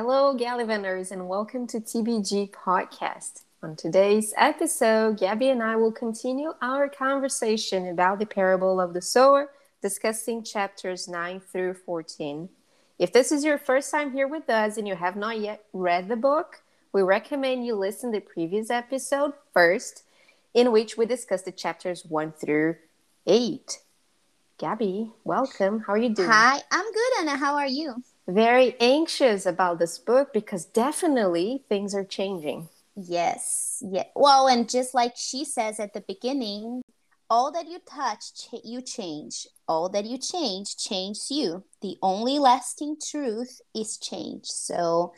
Hello, Gallivanters, and welcome to TBG Podcast. On today's episode, Gabby and I will continue our conversation about the parable of the sower, discussing chapters 9 through 14. If this is your first time here with us and you have not yet read the book, we recommend you listen to the previous episode first, in which we discussed the chapters 1 through 8. Gabby, welcome. How are you doing? Hi, I'm good, Anna. How are you? Very anxious about this book because definitely things are changing. Yes. Yeah. Well, and just like she says at the beginning, all that you touch, ch- you change. All that you change, changes you. The only lasting truth is change. So,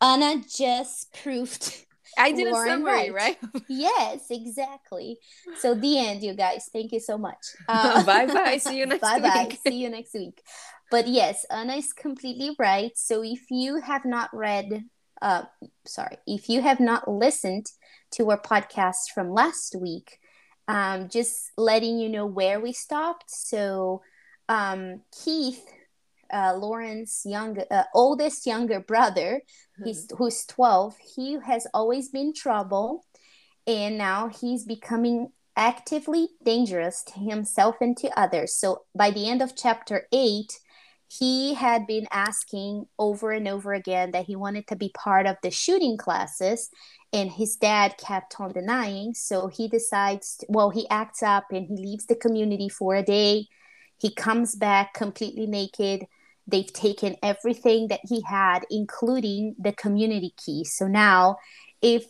Anna just proved I did Lauren a summary, right? right? yes, exactly. So the end, you guys. Thank you so much. Uh, bye bye. See you next bye week. Bye bye. See you next week. But yes, Anna is completely right. So if you have not read, uh, sorry, if you have not listened to our podcast from last week, um, just letting you know where we stopped. So um, Keith uh, Lauren's young, uh, oldest younger brother, mm-hmm. he's who's twelve. He has always been trouble, and now he's becoming actively dangerous to himself and to others. So by the end of chapter eight, he had been asking over and over again that he wanted to be part of the shooting classes and his dad kept on denying. So he decides well he acts up and he leaves the community for a day. He comes back completely naked. They've taken everything that he had, including the community key. So now, if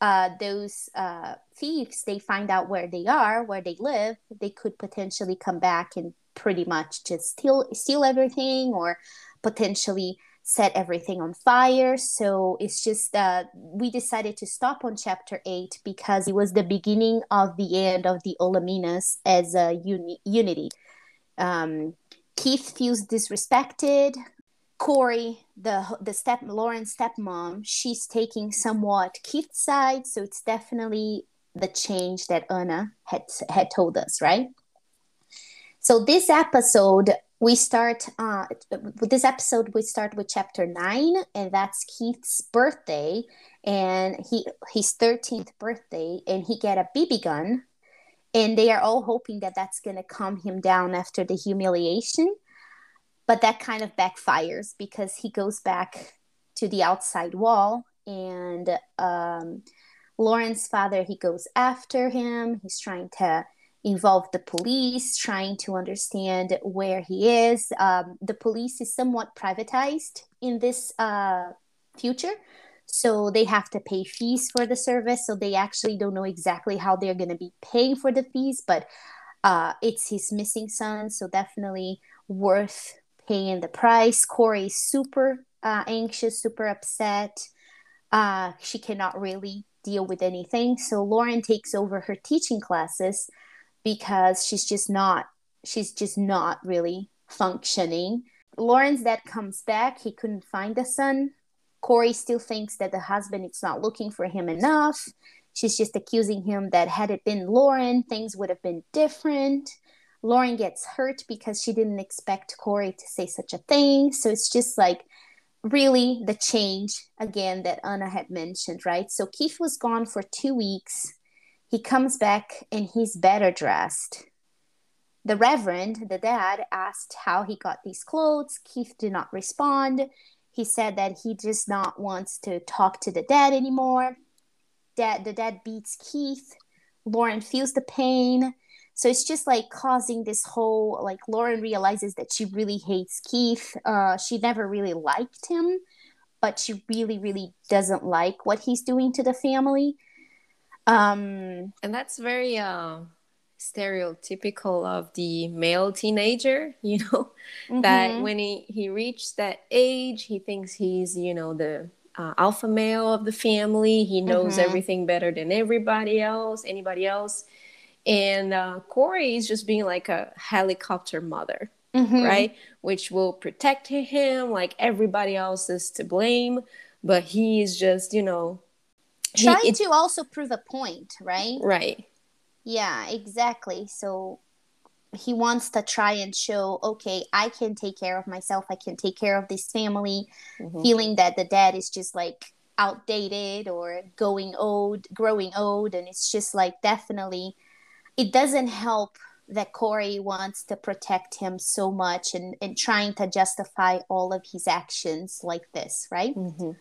uh, those uh, thieves they find out where they are, where they live, they could potentially come back and pretty much just steal steal everything, or potentially set everything on fire. So it's just uh, we decided to stop on chapter eight because it was the beginning of the end of the Olaminas as a uni- unity. Um, Keith feels disrespected. Corey, the the step Lauren's stepmom, she's taking somewhat Keith's side, so it's definitely the change that Anna had had told us, right? So this episode we start uh with this episode we start with chapter 9 and that's Keith's birthday and he his 13th birthday and he get a BB gun and they are all hoping that that's going to calm him down after the humiliation but that kind of backfires because he goes back to the outside wall and um, lauren's father he goes after him he's trying to involve the police trying to understand where he is. Um, the police is somewhat privatized in this uh, future so they have to pay fees for the service so they actually don't know exactly how they're going to be paying for the fees but uh, it's his missing son so definitely worth paying the price. Corey is super uh, anxious super upset. Uh, she cannot really deal with anything so lauren takes over her teaching classes because she's just not she's just not really functioning lauren's dad comes back he couldn't find the son Corey still thinks that the husband is not looking for him enough. She's just accusing him that had it been Lauren, things would have been different. Lauren gets hurt because she didn't expect Corey to say such a thing. So it's just like really the change again that Anna had mentioned, right? So Keith was gone for two weeks. He comes back and he's better dressed. The Reverend, the dad, asked how he got these clothes. Keith did not respond. He said that he just not wants to talk to the dad anymore. Dad, the dad beats Keith. Lauren feels the pain. So it's just like causing this whole like Lauren realizes that she really hates Keith. Uh, she never really liked him, but she really, really doesn't like what he's doing to the family. Um, and that's very uh, stereotypical of the male teenager you know mm-hmm. that when he he reached that age he thinks he's you know the uh, alpha male of the family he knows mm-hmm. everything better than everybody else anybody else and uh, corey is just being like a helicopter mother mm-hmm. right which will protect him like everybody else is to blame but he's just you know trying to also prove a point right right yeah, exactly. So he wants to try and show okay i can take care of myself i can take care of this family mm-hmm. feeling that the dad is just like outdated or going old growing old and it's just like definitely it doesn't help that Corey wants to protect him so much and, and trying to justify all of his actions like this, right? Mm-hmm.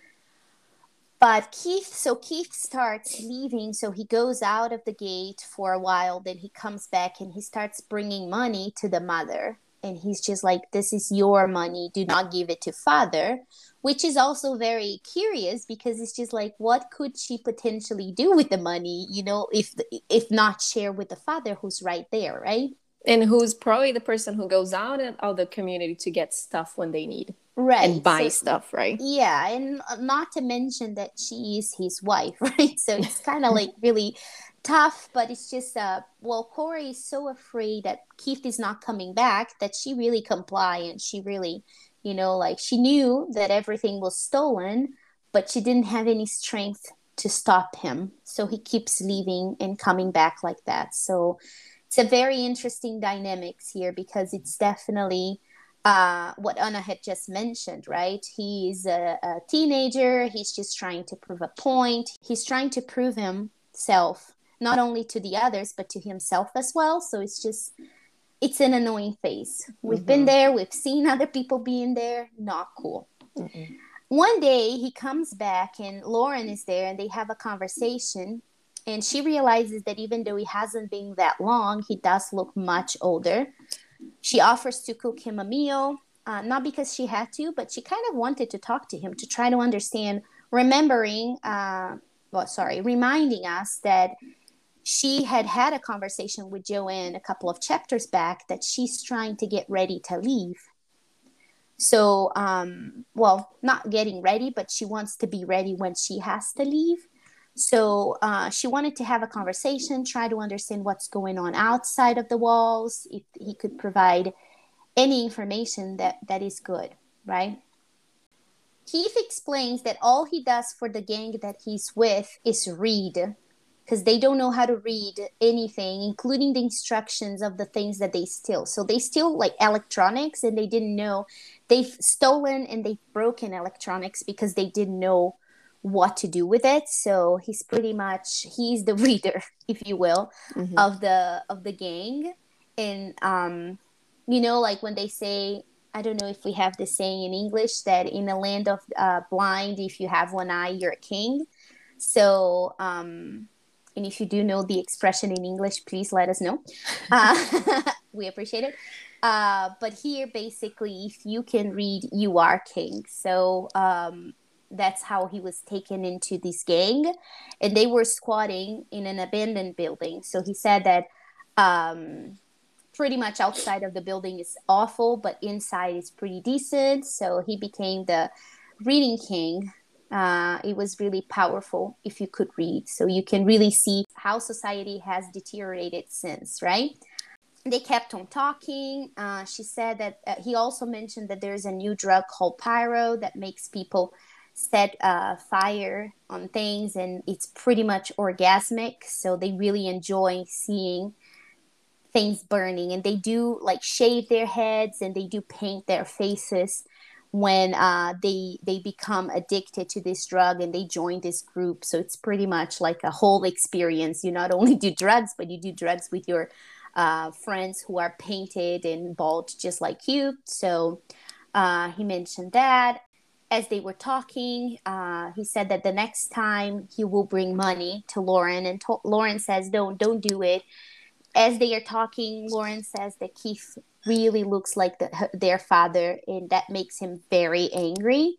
But Keith, so Keith starts leaving. So he goes out of the gate for a while. Then he comes back and he starts bringing money to the mother. And he's just like, This is your money. Do not give it to father. Which is also very curious because it's just like, what could she potentially do with the money, you know, if if not share with the father who's right there, right? And who's probably the person who goes out in all the community to get stuff when they need right and buy so, stuff right? Yeah and not to mention that she is his wife right? So it's kind of like really tough but it's just uh well corey is so afraid that keith is not coming back that she really comply and she really you know like she knew that everything was stolen but she didn't have any strength to stop him. So he keeps leaving and coming back like that. So it's a very interesting dynamics here because it's definitely uh, what Anna had just mentioned, right? He's a, a, teenager. He's just trying to prove a point. He's trying to prove himself, not only to the others, but to himself as well. So it's just, it's an annoying phase. We've mm-hmm. been there. We've seen other people being there. Not cool. Mm-mm. One day he comes back and Lauren is there and they have a conversation. And she realizes that even though he hasn't been that long, he does look much older she offers to cook him a meal, uh, not because she had to, but she kind of wanted to talk to him to try to understand, remembering, uh, well, sorry, reminding us that she had had a conversation with Joanne a couple of chapters back that she's trying to get ready to leave. So, um, well, not getting ready, but she wants to be ready when she has to leave. So uh, she wanted to have a conversation, try to understand what's going on outside of the walls, if he could provide any information that, that is good, right? Keith explains that all he does for the gang that he's with is read because they don't know how to read anything, including the instructions of the things that they steal. So they steal like electronics and they didn't know they've stolen and they've broken electronics because they didn't know what to do with it. So he's pretty much he's the reader if you will mm-hmm. of the of the gang. And um you know like when they say i don't know if we have the saying in english that in a land of uh, blind if you have one eye you're a king. So um and if you do know the expression in english please let us know. Uh, we appreciate it. Uh, but here basically if you can read you are king. So um that's how he was taken into this gang. And they were squatting in an abandoned building. So he said that um, pretty much outside of the building is awful but inside is pretty decent. So he became the reading king. Uh, it was really powerful if you could read. So you can really see how society has deteriorated since right? They kept on talking. Uh, she said that uh, he also mentioned that there's a new drug called pyro that makes people set uh, fire on things and it's pretty much orgasmic. So they really enjoy seeing things burning. And they do like shave their heads and they do paint their faces when uh, they they become addicted to this drug and they join this group. So it's pretty much like a whole experience. You not only do drugs but you do drugs with your uh, friends who are painted and bald just like you. So uh, he mentioned that as they were talking, uh, he said that the next time he will bring money to Lauren, and to- Lauren says, "Don't, don't do it." As they are talking, Lauren says that Keith really looks like the, their father, and that makes him very angry.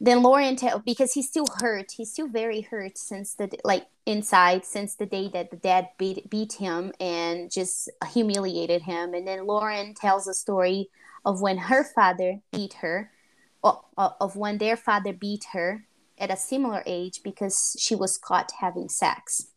Then Lauren, tell because he's still hurt, he's still very hurt since the like inside since the day that the dad beat beat him and just humiliated him. And then Lauren tells a story of when her father beat her of when their father beat her at a similar age because she was caught having sex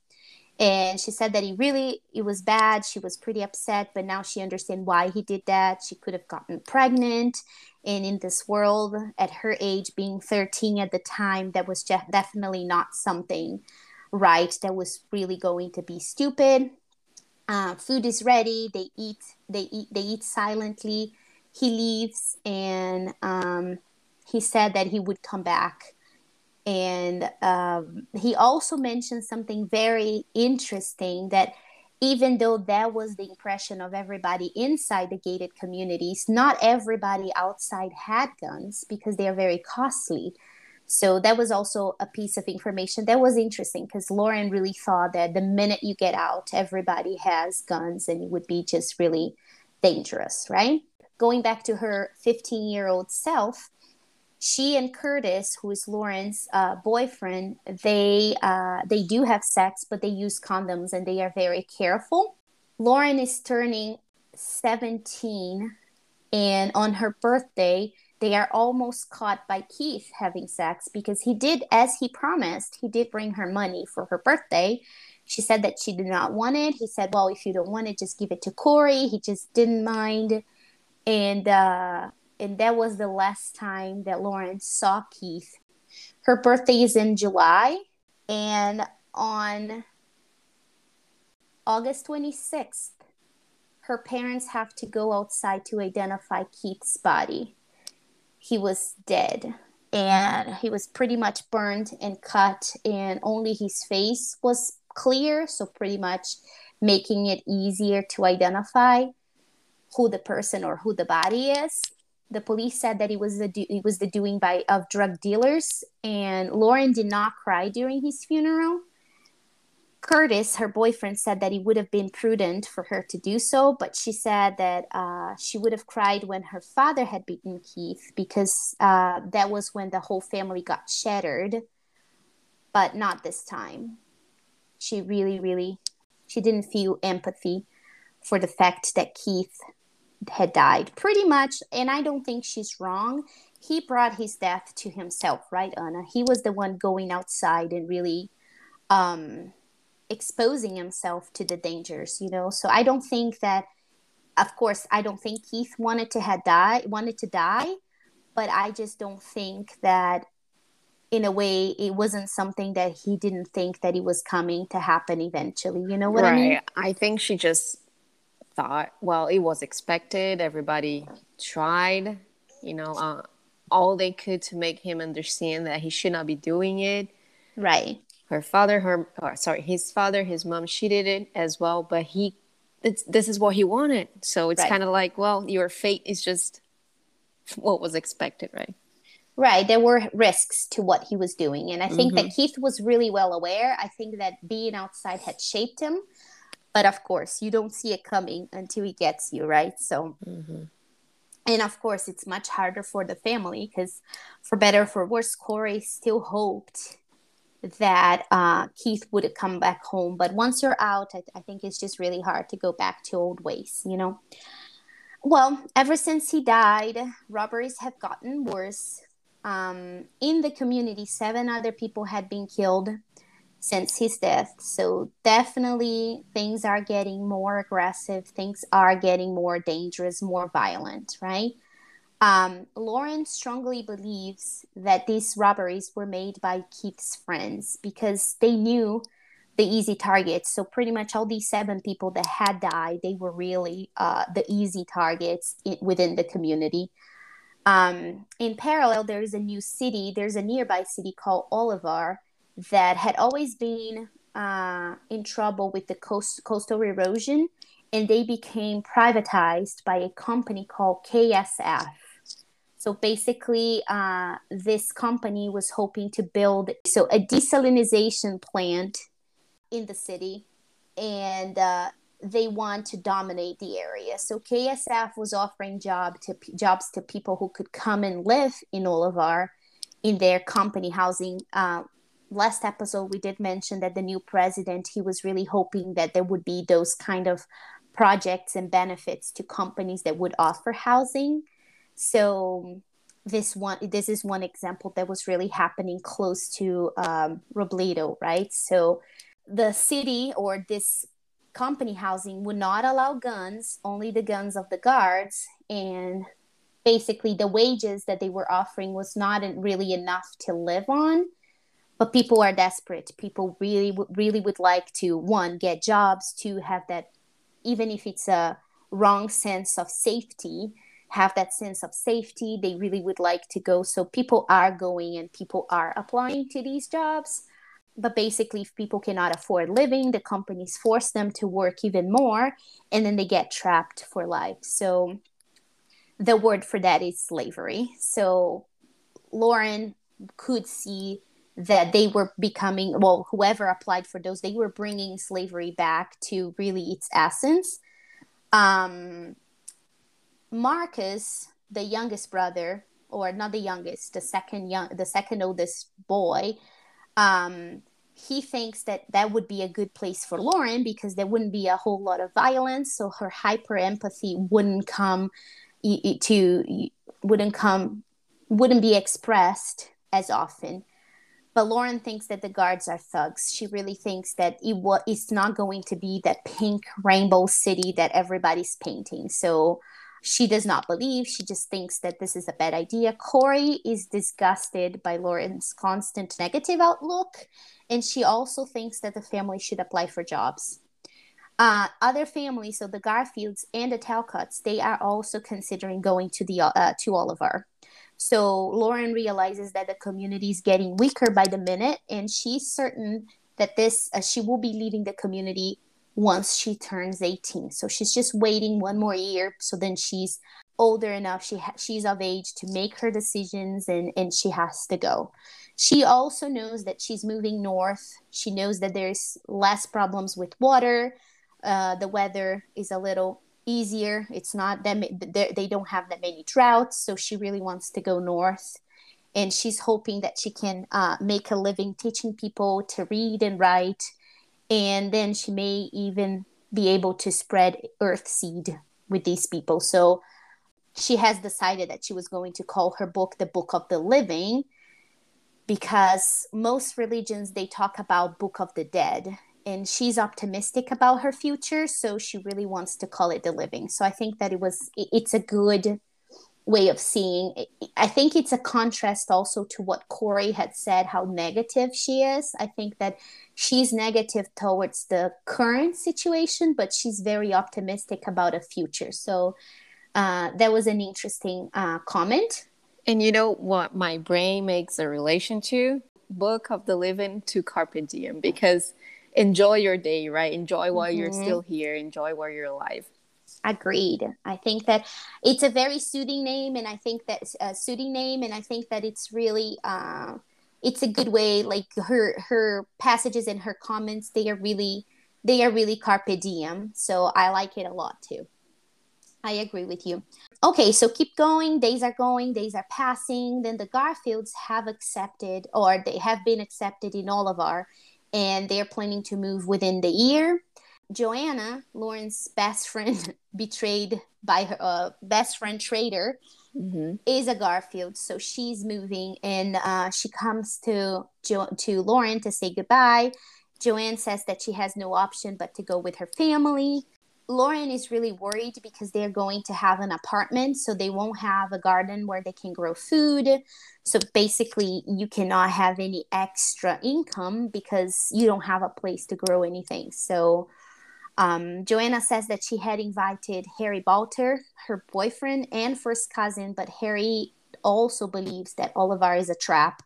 and she said that he really it was bad she was pretty upset but now she understands why he did that she could have gotten pregnant and in this world at her age being 13 at the time that was just definitely not something right that was really going to be stupid Uh, food is ready. They eat. They eat. They eat silently. He leaves, and um, he said that he would come back. And um, he also mentioned something very interesting that even though that was the impression of everybody inside the gated communities, not everybody outside had guns because they are very costly. So that was also a piece of information that was interesting because Lauren really thought that the minute you get out, everybody has guns and it would be just really dangerous, right? Going back to her 15 year old self, she and Curtis, who is Lauren's uh, boyfriend, they uh, they do have sex, but they use condoms and they are very careful. Lauren is turning 17, and on her birthday, they are almost caught by Keith having sex because he did, as he promised, he did bring her money for her birthday. She said that she did not want it. He said, Well, if you don't want it, just give it to Corey. He just didn't mind. And uh, and that was the last time that Lauren saw Keith. Her birthday is in July, and on August 26th, her parents have to go outside to identify Keith's body. He was dead, and he was pretty much burned and cut, and only his face was clear, so pretty much making it easier to identify who the person or who the body is the police said that it was the it was the doing by of drug dealers and lauren did not cry during his funeral. Curtis her boyfriend said that it would have been prudent for her to do so but she said that uh, she would have cried when her father had beaten keith because uh, that was when the whole family got shattered but not this time. She really really she didn't feel empathy for the fact that keith had died pretty much and i don't think she's wrong. He brought his death to himself right anna? He was the one going outside and really um exposing himself to the dangers you know? So i don't think that of course i don't think keith wanted to had die wanted to die but i just don't think that in a way it wasn't something that he didn't think that it was coming to happen eventually you know what right. i mean? I think she just thought, well, it was expected. Everybody tried, you know, uh, all they could to make him understand that he should not be doing it. Right. Her father, her or, sorry, his father, his mom, she did it as well, but he, this is what he wanted. So it's right. kind of like, well, your fate is just what was expected, right? Right. There were risks to what he was doing. And I think mm-hmm. that Keith was really well aware. I think that being outside had shaped him but of course you don't see it coming until it gets you right? So mm-hmm. and of course it's much harder for the family because for better for worse corey still hoped that uh, keith would come back home. But once you're out I, I think it's just really hard to go back to old ways you know? Well ever since he died robberies have gotten worse. Um, in the community seven other people had been killed since his death. So definitely things are getting more aggressive, things are getting more dangerous, more violent, right? Um, Lauren strongly believes that these robberies were made by Keith's friends because they knew the easy targets. So pretty much all these seven people that had died, they were really uh, the easy targets in, within the community. Um, in parallel, there is a new city. There's a nearby city called Olivar, that had always been uh, in trouble with the coast, coastal erosion, and they became privatized by a company called KSF. So basically, uh, this company was hoping to build so a desalination plant in the city, and uh, they want to dominate the area. So KSF was offering job to jobs to people who could come and live in Olivar in their company housing uh, last episode we did mention that the new president he was really hoping that there would be those kind of projects and benefits to companies that would offer housing. So this one this is one example that was really happening close to um, robledo right? So the city or this company housing would not allow guns only the guns of the guards. And basically the wages that they were offering was not really enough to live on but people are desperate. People really really would like to one get jobs to have that even if it's a wrong sense of safety have that sense of safety. They really would like to go. So people are going and people are applying to these jobs. But basically if people cannot afford living the companies force them to work even more and then they get trapped for life. So the word for that is slavery. So lauren could see that they were becoming well whoever applied for those they were bringing slavery back to really its essence. Um, marcus the youngest brother or not the youngest the second young the second oldest boy um, he thinks that that would be a good place for lauren because there wouldn't be a whole lot of violence so her hyper empathy wouldn't come to wouldn't come wouldn't be expressed as often but Lauren thinks that the guards are thugs. She really thinks that it it's not going to be that pink rainbow city that everybody's painting. So she does not believe. She just thinks that this is a bad idea. Corey is disgusted by Lauren's constant negative outlook. And she also thinks that the family should apply for jobs. Uh, other families, so the Garfields and the Talcotts, they are also considering going to the uh, to Olivar. So Lauren realizes that the community is getting weaker by the minute, and she's certain that this uh, she will be leaving the community once she turns 18. So she's just waiting one more year. So then she's older enough, she ha- she's of age to make her decisions, and and she has to go. She also knows that she's moving north. She knows that there's less problems with water. Uh, the weather is a little easier. It's not them; they don't have that many droughts, so she really wants to go north. And she's hoping that she can uh, make a living teaching people to read and write. And then she may even be able to spread Earthseed with these people. So she has decided that she was going to call her book the Book of the Living because most religions they talk about Book of the Dead and she's optimistic about her future so she really wants to call it the living. So i think that it was it's a good way of seeing i think it's a contrast also to what corey had said how negative she is. I think that she's negative towards the current situation but she's very optimistic about a future. So uh, that was an interesting uh, comment. And you know what my brain makes a relation to? Book of the living to carpe diem because enjoy your day, right? Enjoy while mm-hmm. you're still here, enjoy while you're alive. Agreed. I think that it's a very soothing name, and I think that's a soothing name, and I think that it's really uh, it's a good way. Like her her passages and her comments, they are really they are really carpe diem. So I like it a lot too. I agree with you. Okay, so keep going. Days are going, days are passing. Then the Garfields have accepted, or they have been accepted in Olivar and they're planning to move within the year. Joanna, Lauren's best friend, betrayed by her uh, best friend trader, mm-hmm. is a Garfield. So she's moving, and uh, she comes to jo- to Lauren to say goodbye. Joanne says that she has no option but to go with her family. Lauren is really worried because they're going to have an apartment, so they won't have a garden where they can grow food. So basically, you cannot have any extra income because you don't have a place to grow anything. So um, Joanna says that she had invited Harry Balter, her boyfriend and first cousin, but Harry also believes that Olivar is a trap.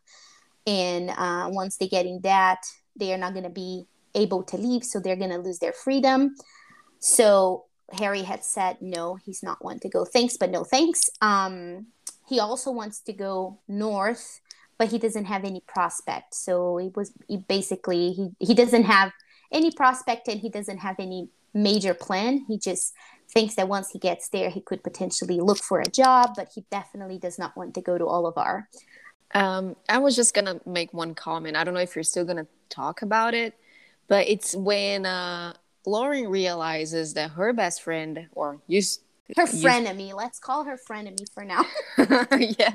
And uh, once they get in that, they are not going to be able to leave, so they're going to lose their freedom. So Harry had said no, he's not one to go. Thanks, but no thanks. Um, he also wants to go north, but he doesn't have any prospect. So it was he basically he he doesn't have any prospect and he doesn't have any major plan. He just thinks that once he gets there, he could potentially look for a job, but he definitely does not want to go to Olivar. Um, I was just gonna make one comment. I don't know if you're still gonna talk about it, but it's when uh, Lauren realizes that her best friend, or used her frenemy, let's call her frenemy for now. yeah.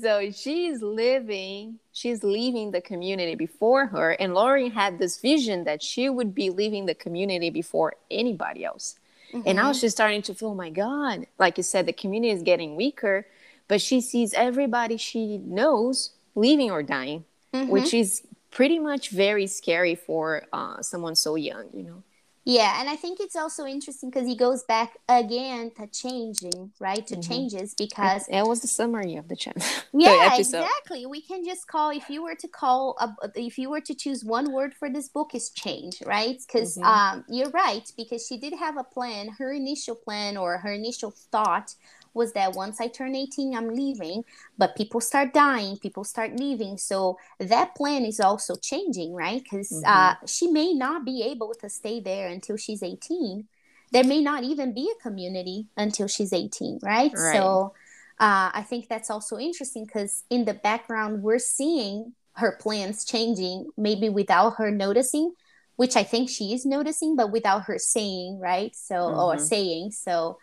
So she's living, she's leaving the community before her. And Lauren had this vision that she would be leaving the community before anybody else. Mm-hmm. And now she's starting to feel, oh my God, like you said, the community is getting weaker, but she sees everybody she knows leaving or dying, mm-hmm. which is pretty much very scary for uh, someone so young, you know. Yeah, and I think it's also interesting because he goes back again to changing, right? To mm-hmm. changes because it, it, was the summary of the channel. Yeah, the exactly. We can just call if you were to call a, if you were to choose one word for this book is change, right? Because mm-hmm. um, you're right because she did have a plan. Her initial plan or her initial thought was that once I turn 18, I'm leaving, but people start dying, people start leaving. So that plan is also changing, right? Because mm-hmm. uh, she may not be able to stay there until she's 18. There may not even be a community until she's 18, right? right. So uh, I think that's also interesting because in the background, we're seeing her plans changing, maybe without her noticing, which I think she is noticing, but without her saying, right? So, mm-hmm. or saying. So,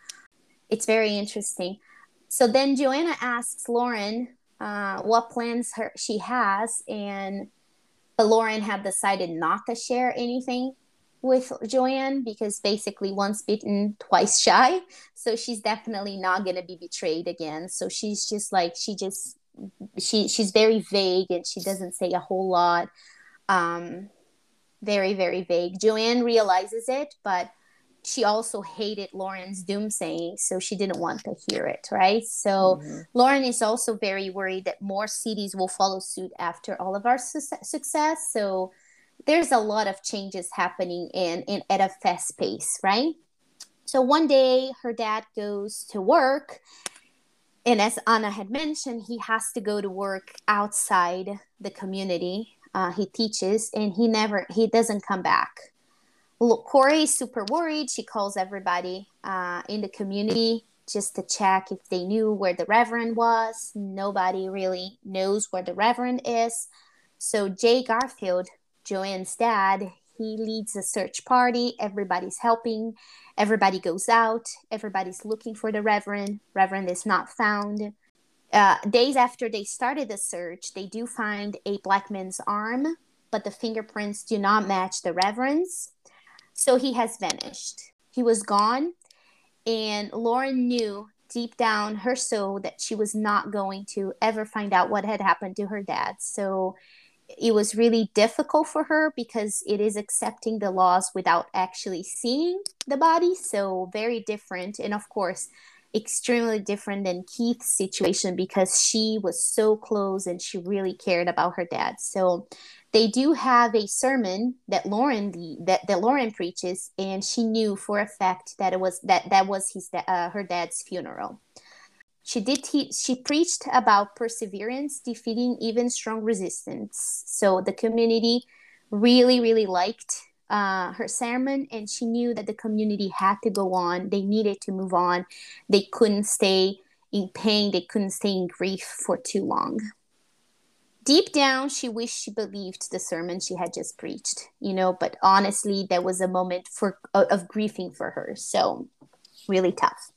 it's very interesting. So then Joanna asks Lauren uh, what plans her she has, and but Lauren had decided not to share anything with Joanne because basically once bitten, twice shy. So she's definitely not gonna be betrayed again. So she's just like she just she she's very vague and she doesn't say a whole lot. Um, very very vague. Joanne realizes it, but she also hated Lauren's doomsaying, so she didn't want to hear it, right? So mm-hmm. Lauren is also very worried that more cities will follow suit after all of our su- success. So there's a lot of changes happening in, in at a fast pace, right? So one day her dad goes to work, and as Anna had mentioned, he has to go to work outside the community. Uh, he teaches, and he never he doesn't come back Corey is super worried. She calls everybody uh, in the community just to check if they knew where the Reverend was. Nobody really knows where the Reverend is. So Jay Garfield, Joanne's dad, he leads a search party. Everybody's helping. Everybody goes out. Everybody's looking for the Reverend. Reverend is not found. Uh, days after they started the search, they do find a black man's arm, but the fingerprints do not match the Reverend's. So he has vanished. He was gone. And Lauren knew deep down her soul that she was not going to ever find out what had happened to her dad. So it was really difficult for her because it is accepting the loss without actually seeing the body. So very different. And of course, extremely different than Keith's situation because she was so close and she really cared about her dad. So they do have a sermon that Lauren that, that Lauren preaches, and she knew for a fact that it was that that was his uh, her dad's funeral. She did she preached about perseverance defeating even strong resistance. So the community really really liked uh, her sermon, and she knew that the community had to go on. They needed to move on. They couldn't stay in pain. They couldn't stay in grief for too long deep down she wished she believed the sermon she had just preached you know but honestly that was a moment for of grieving for her so really tough.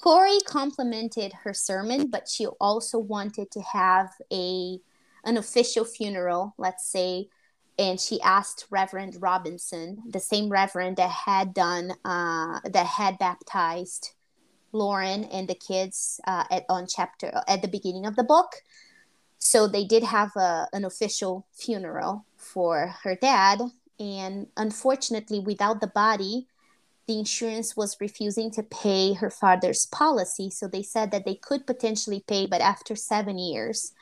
Corey complimented her sermon but she also wanted to have a an official funeral let's say and she asked reverend robinson the same reverend that had done uh, that had baptized lauren and the kids uh, at on chapter at the beginning of the book so they did have a, an official funeral for her dad. And unfortunately without the body the insurance was refusing to pay her father's policy. So they said that they could potentially pay but after seven years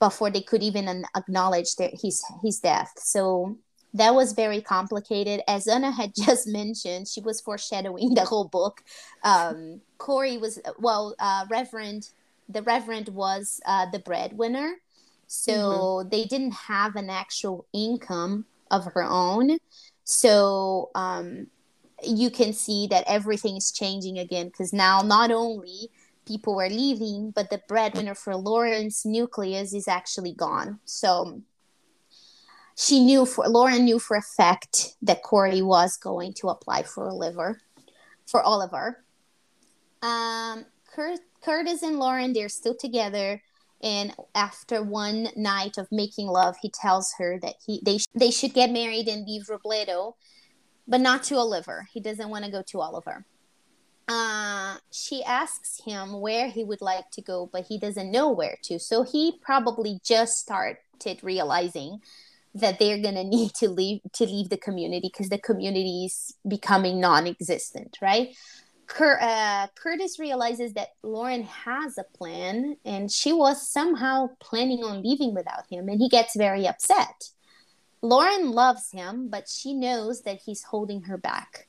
before they could even acknowledge their, his his death. So that was very complicated. As anna had just mentioned she was foreshadowing the whole book. Um, corey was well uh, reverend the reverend was uh, the breadwinner. So mm-hmm. they didn't have an actual income of her own. So um, you can see that everything is changing again because now not only people were leaving but the breadwinner for lauren's nucleus is actually gone. So she knew for lauren knew for a fact that corey was going to apply for a liver for olivar. Um, Kurt Curtis and Lauren, they're still together. And after one night of making love, he tells her that he they they should get married and leave Robledo, but not to Olivar. He doesn't want to go to Olivar. Uh, she asks him where he would like to go, but he doesn't know where to. So he probably just started realizing that they're gonna need to leave to leave the community because the community is becoming non-existent, right? Cur- uh, Curtis realizes that Lauren has a plan and she was somehow planning on leaving without him, and he gets very upset. Lauren loves him, but she knows that he's holding her back.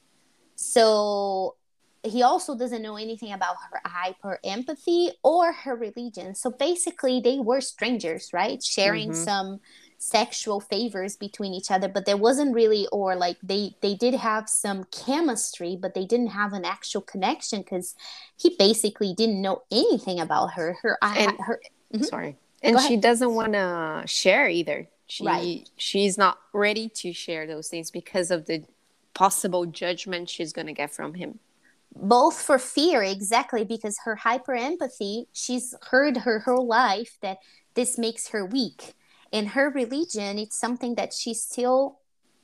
So he also doesn't know anything about her hyper empathy or her religion. So basically, they were strangers, right? Sharing mm-hmm. some sexual favors between each other but there wasn't really or like they they did have some chemistry but they didn't have an actual connection because he basically didn't know anything about her. Her and, her mm-hmm. sorry. And she doesn't want to share either. She right. she's not ready to share those things because of the possible judgment she's going to get from him. Both for fear exactly because her hyper empathy she's heard her whole life that this makes her weak in her religion it's something that she's still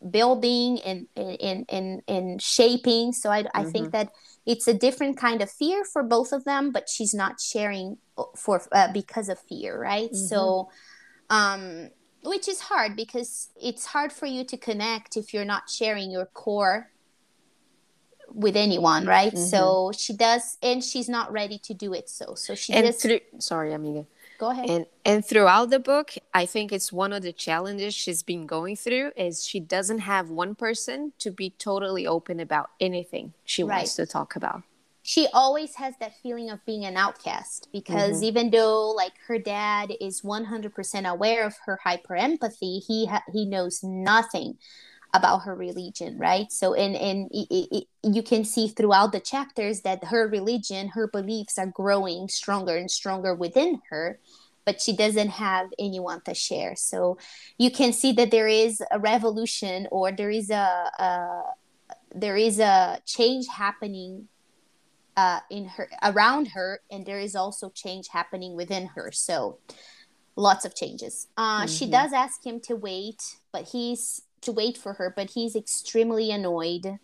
building and and and, and shaping so I, mm-hmm. I think mm-hmm. that it's a different kind of fear for both of them but she's not sharing for uh, because of fear right mm-hmm. so um which is hard because it's hard for you to connect if you're not sharing your core with anyone right mm-hmm. so she does and she's not ready to do it so so she and just through, sorry amiga go ahead and and throughout the book i think it's one of the challenges she's been going through is she doesn't have one person to be totally open about anything she right. wants to talk about she always has that feeling of being an outcast because mm-hmm. even though like her dad is 100% aware of her hyper empathy he ha- he knows nothing about her religion right? So and and it, it, you can see throughout the chapters that her religion her beliefs are growing stronger and stronger within her but she doesn't have anyone to share. So you can see that there is a revolution or there is a, a there is a change happening uh, in her around her and there is also change happening within her. So lots of changes. Uh, mm-hmm. she does ask him to wait but he's to wait for her, but he's extremely annoyed.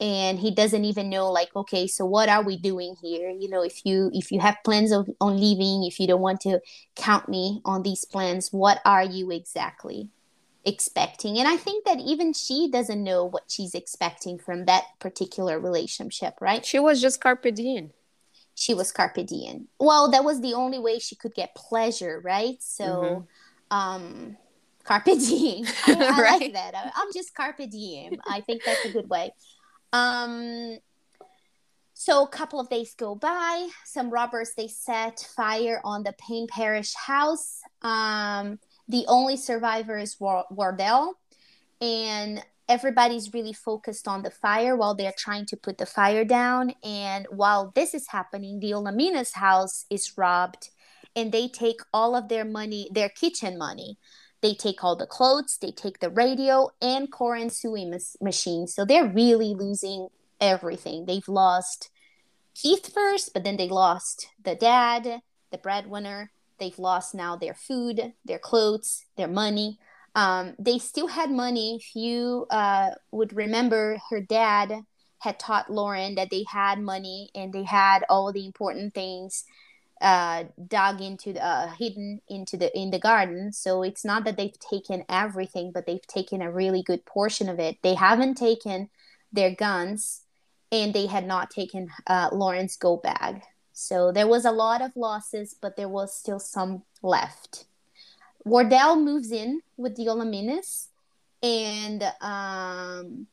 And he doesn't even know like okay so what are we doing here? You know if you if you have plans of on leaving if you don't want to count me on these plans what are you exactly expecting? And i think that even she doesn't know what she's expecting from that particular relationship right? She was just carpe diem. She was carpe diem. Well that was the only way she could get pleasure right? So mm-hmm. um carpe diem. I, I right. like that. I'm just carpe diem. I think that's a good way. Um, so a couple of days go by. Some robbers they set fire on the Payne Parrish house. Um, the only survivor is Wardell, and everybody's really focused on the fire while they're trying to put the fire down. And while this is happening, the Olamina's house is robbed, and they take all of their money, their kitchen money. They take all the clothes, they take the radio and core sewing mas- machine. So they're really losing everything. They've lost Keith first, but then they lost the dad, the breadwinner. They've lost now their food, their clothes, their money. Um, they still had money. If you uh, would remember, her dad had taught Lauren that they had money and they had all the important things uh, dug into the, uh, hidden into the in the garden. So it's not that they've taken everything, but they've taken a really good portion of it. They haven't taken their guns, and they had not taken uh, Lauren's go bag. So there was a lot of losses, but there was still some left. Wardell moves in with the Olaminas, and um,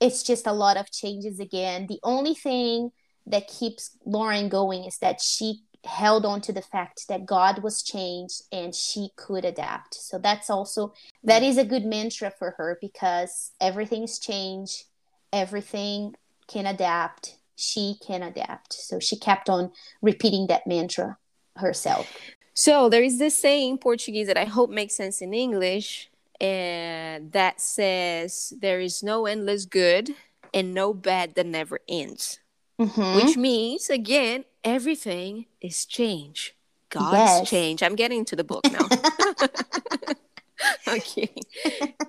it's just a lot of changes again. The only thing that keeps Lauren going is that she held on to the fact that God was changed and she could adapt. So that's also that is a good mantra for her because everything's changed, everything can adapt, she can adapt. So she kept on repeating that mantra herself. So there is this saying in Portuguese that I hope makes sense in English and that says there is no endless good and no bad that never ends. Mm-hmm. Which means, again, everything is change. God yes. change. I'm getting to the book now. okay.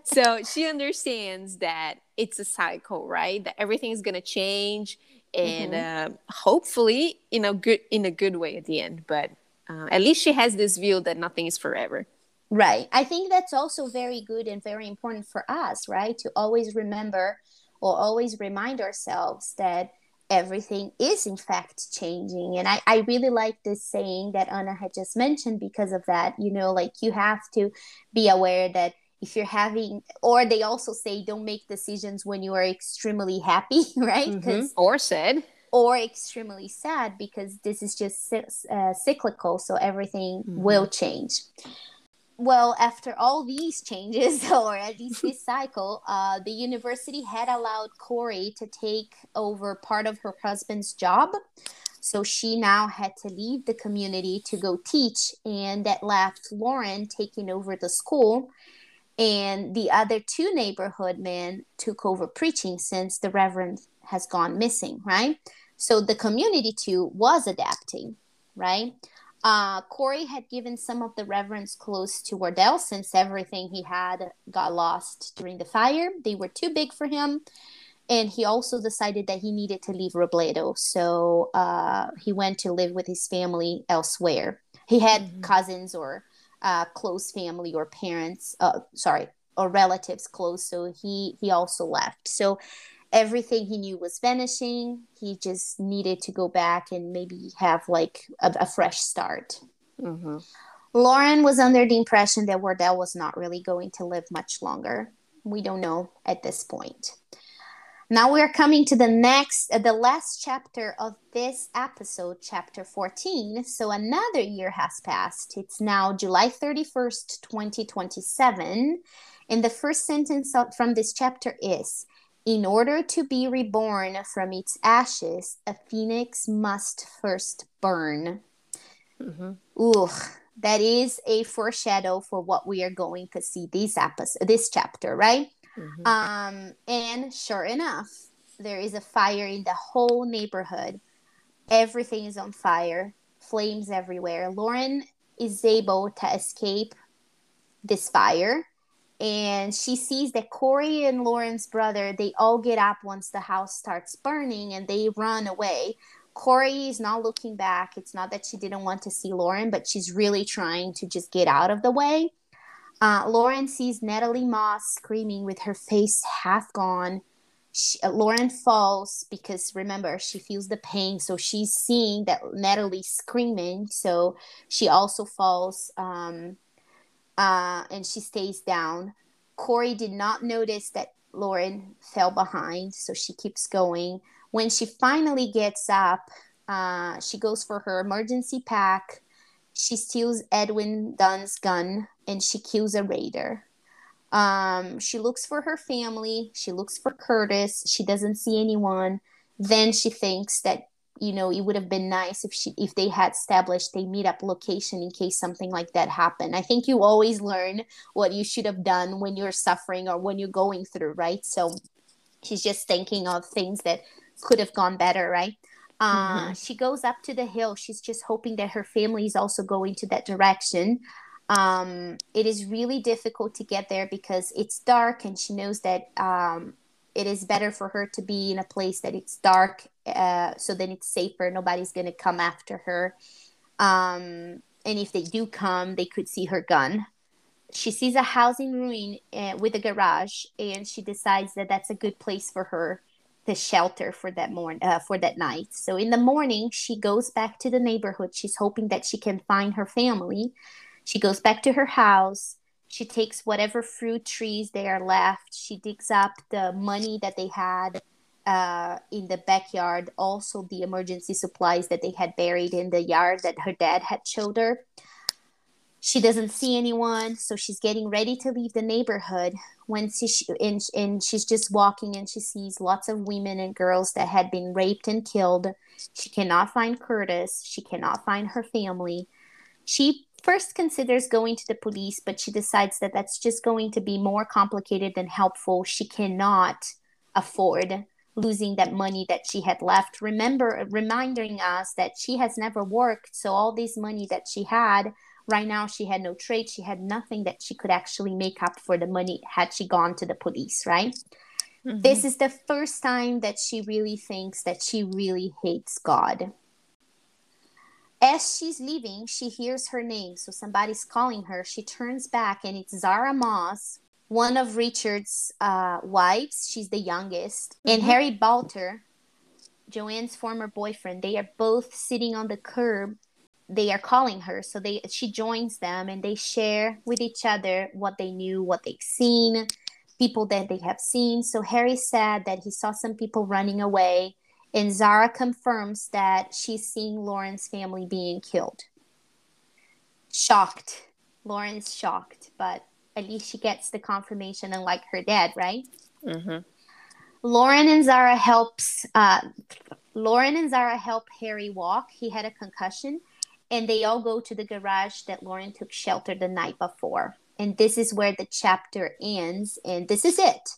so she understands that it's a cycle, right? That everything is going to change and mm-hmm. uh, hopefully in a good in a good way at the end but uh, at least she has this view that nothing is forever Right. I think that's also very good and very important for us, right? To always remember or always remind ourselves that everything is in fact changing. And I, I really like this saying that Anna had just mentioned because of that. You know, like you have to be aware that if you're having or they also say don't make decisions when you are extremely happy right mm-hmm. or sad or extremely sad because this is just uh, cyclical so everything mm-hmm. will change well after all these changes or at least this cycle uh, the university had allowed cory to take over part of her husband's job. So she now had to leave the community to go teach and that left lauren taking over the school. And the other two neighborhood men took over preaching since the reverend has gone missing right? So the community too was adapting right uh, cory had given some of the reverence clothes to wardell since everything he had got lost during the fire. They were too big for him. And he also decided that he needed to leave robledo. So uh, he went to live with his family elsewhere. He had mm-hmm. cousins or uh, close family or parents uh, sorry or relatives close. So he he also left. So everything he knew was vanishing he just needed to go back and maybe have like a, a fresh start mm-hmm. lauren was under the impression that wardell was not really going to live much longer we don't know at this point now we are coming to the next, uh, the last chapter of this episode, chapter 14. So another year has passed. It's now July 31st, 2027. And the first sentence from this chapter is In order to be reborn from its ashes, a phoenix must first burn. Mm-hmm. Ooh, that is a foreshadow for what we are going to see this episode, this chapter, right? Mm-hmm. Um, and sure enough, there is a fire in the whole neighborhood. Everything is on fire, flames everywhere. Lauren is able to escape this fire and she sees that Cory and Lauren's brother they all get up once the house starts burning and they run away. Cory is not looking back. It's not that she didn't want to see Lauren, but she's really trying to just get out of the way. Uh, Lauren sees Natalie Moss screaming with her face half gone. She, uh, Lauren falls because remember she feels the pain, so she's seeing that Natalie screaming, so she also falls um, uh, and she stays down. Cory did not notice that Lauren fell behind, so she keeps going. When she finally gets up, uh, she goes for her emergency pack. She steals Edwin Dunn's gun and she kills a raider. Um, she looks for her family. She looks for Curtis. She doesn't see anyone. Then she thinks that you know it would have been nice if she if they had established a meetup location in case something like that happened. I think you always learn what you should have done when you're suffering or when you're going through, right? So she's just thinking of things that could have gone better, right? Uh, mm-hmm. She goes up to the hill. She's just hoping that her family is also going to that direction um, it is really difficult to get there because it's dark and she knows that um, it is better for her to be in a place that it's dark uh, so then it's safer. Nobody's to come after her. Um, and if they do come they could see her gun. She sees a house in ruin uh, with a garage and she decides that that's a good place for her to shelter for that morning uh, for that night. So in the morning she goes back to the neighborhood. She's hoping that she can find her family. She goes back to her house. She takes whatever fruit trees they are left. She digs up the money that they had uh, in the backyard, also the emergency supplies that they had buried in the yard that her dad had showed her. She doesn't see anyone, so she's getting ready to leave the neighborhood when she and, and she's just walking and she sees lots of women and girls that had been raped and killed. She cannot find Curtis. She cannot find her family. She first considers going to the police, but she decides that that's just going to be more complicated than helpful. She cannot afford losing that money that she had left. Remember, reminding us that she has never worked, so all this money that she had right now she had no trade she had nothing that she could actually make up for the money had she gone to the police right mm-hmm. this is the first time that she really thinks that she really hates god As she's leaving, she hears her name. So somebody's calling her. She turns back and it's Zahra Moss, one of Richard's uh, wives. She's the youngest. Mm-hmm. And Harry Balter, Joanne's former boyfriend, they are both sitting on the curb. They are calling her. So they she joins them and they share with each other what they knew, what they've seen, people that they have seen. So Harry said that he saw some people running away and Zahra confirms that she's seeing Lauren's family being killed. Shocked. Lauren's shocked, but at least she gets the confirmation, unlike her dad, right? Mm-hmm. Lauren and Zahra helps. Uh, Lauren and Zahra help Harry walk. He had a concussion, and they all go to the garage that Lauren took shelter the night before. And this is where the chapter ends. And this is it.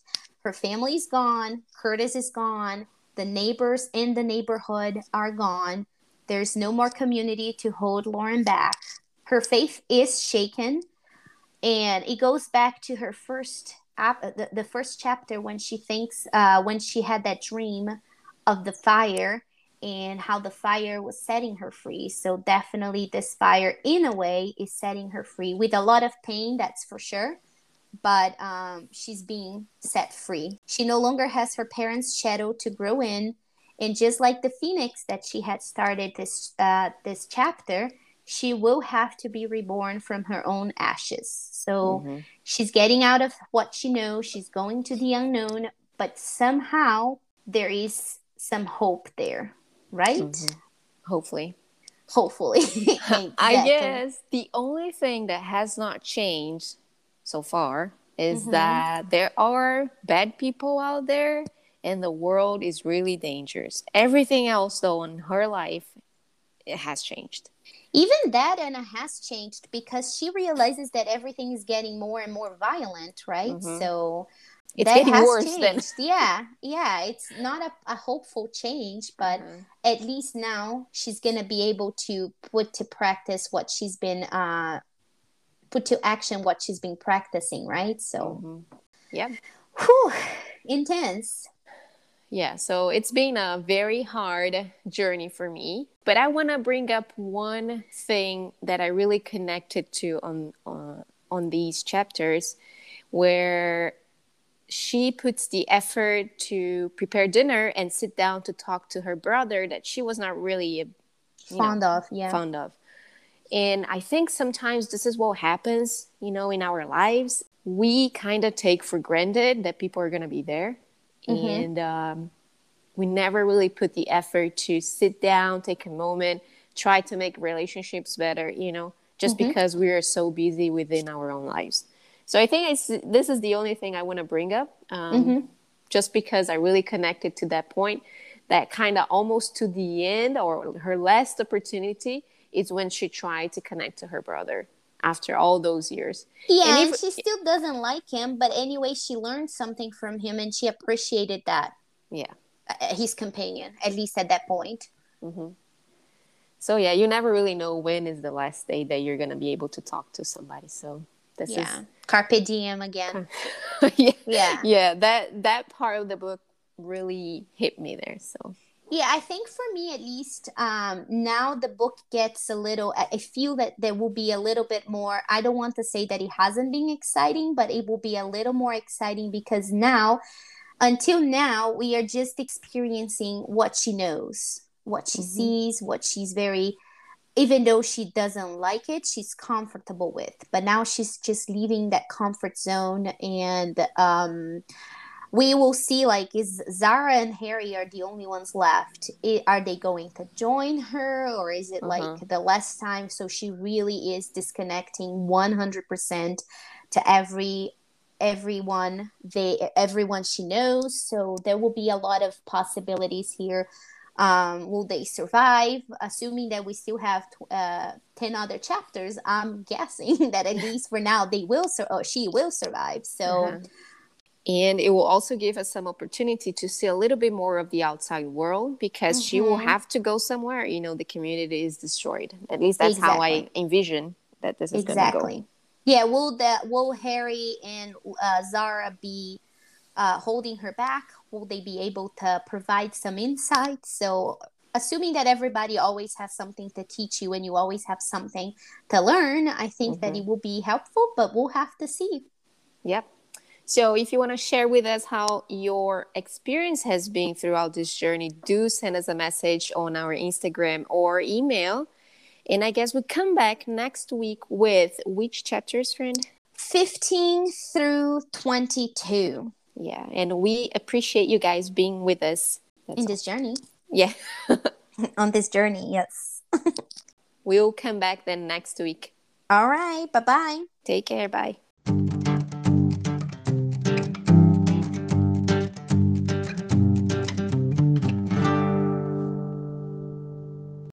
Her family's gone. Curtis is gone. The neighbors in the neighborhood are gone. There's no more community to hold Lauren back. Her faith is shaken. And it goes back to her first the, the first chapter when she thinks uh, when she had that dream of the fire and how the fire was setting her free. So definitely this fire in a way is setting her free with a lot of pain, that's for sure but um, she's being set free. She no longer has her parents' shadow to grow in, and just like the phoenix that she had started this uh, this chapter, she will have to be reborn from her own ashes. So mm-hmm. she's getting out of what she knows. She's going to the unknown, but somehow there is some hope there, right? Mm-hmm. Hopefully. Hopefully. I guess the only thing that has not changed so far is mm-hmm. that there are bad people out there and the world is really dangerous. Everything else though in her life it has changed. Even that Anna has changed because she realizes that everything is getting more and more violent, right? Mm-hmm. So it's that getting worse changed. than yeah yeah it's not a, a hopeful change but mm-hmm. at least now she's gonna be able to put to practice what she's been uh put to action what she's been practicing, right? So, mm-hmm. yeah. Whew, intense. Yeah, so it's been a very hard journey for me. But I want to bring up one thing that I really connected to on uh, on these chapters, where she puts the effort to prepare dinner and sit down to talk to her brother that she was not really fond know, of. Yeah, fond of. And I think sometimes this is what happens, you know, in our lives. We kind of take for granted that people are going to be there. Mm-hmm. And um, we never really put the effort to sit down, take a moment, try to make relationships better, you know, just mm-hmm. because we are so busy within our own lives. So I think it's, this is the only thing I want to bring up, um, mm-hmm. just because I really connected to that point that kind of almost to the end or her last opportunity is when she tried to connect to her brother after all those years. Yeah, and, if, and she still doesn't like him, but anyway, she learned something from him and she appreciated that. Yeah. Uh, his companion, at least at that point. Mm-hmm. So, yeah, you never really know when is the last day that you're going to be able to talk to somebody. So, this yeah. is. Carpe diem again. yeah. Yeah. Yeah. That, that part of the book really hit me there. So, yeah, I think for me at least, um, now the book gets a little. I feel that there will be a little bit more. I don't want to say that it hasn't been exciting, but it will be a little more exciting because now, until now, we are just experiencing what she knows, what she mm-hmm. sees, what she's very. Even though she doesn't like it, she's comfortable with. But now she's just leaving that comfort zone and. Um, we will see like is Zahra and Harry are the only ones left. It, are they going to join her or is it uh-huh. like the last time? So she really is disconnecting 100% to every everyone they everyone she knows so there will be a lot of possibilities here um, will they survive assuming that we still have uh, 10 other chapters i'm guessing that at least for now they will sur- or she will survive so uh-huh and it will also give us some opportunity to see a little bit more of the outside world because mm-hmm. she will have to go somewhere you know the community is destroyed at least that's exactly. how i envision that this is going to be. exactly go. yeah will that will harry and uh, zahra be uh, holding her back will they be able to provide some insight so assuming that everybody always has something to teach you and you always have something to learn, I think mm-hmm. that it will be helpful, but we'll have to see. Yep. So if you want to share with us how your experience has been throughout this journey, do send us a message on our Instagram or email. And I guess we come back next week with which chapters, friend? 15 through 22. Yeah, and we appreciate you guys being with us That's in this all. journey. Yeah. On this journey, yes. we'll come back then next week. All right. Bye bye. Take care. Bye.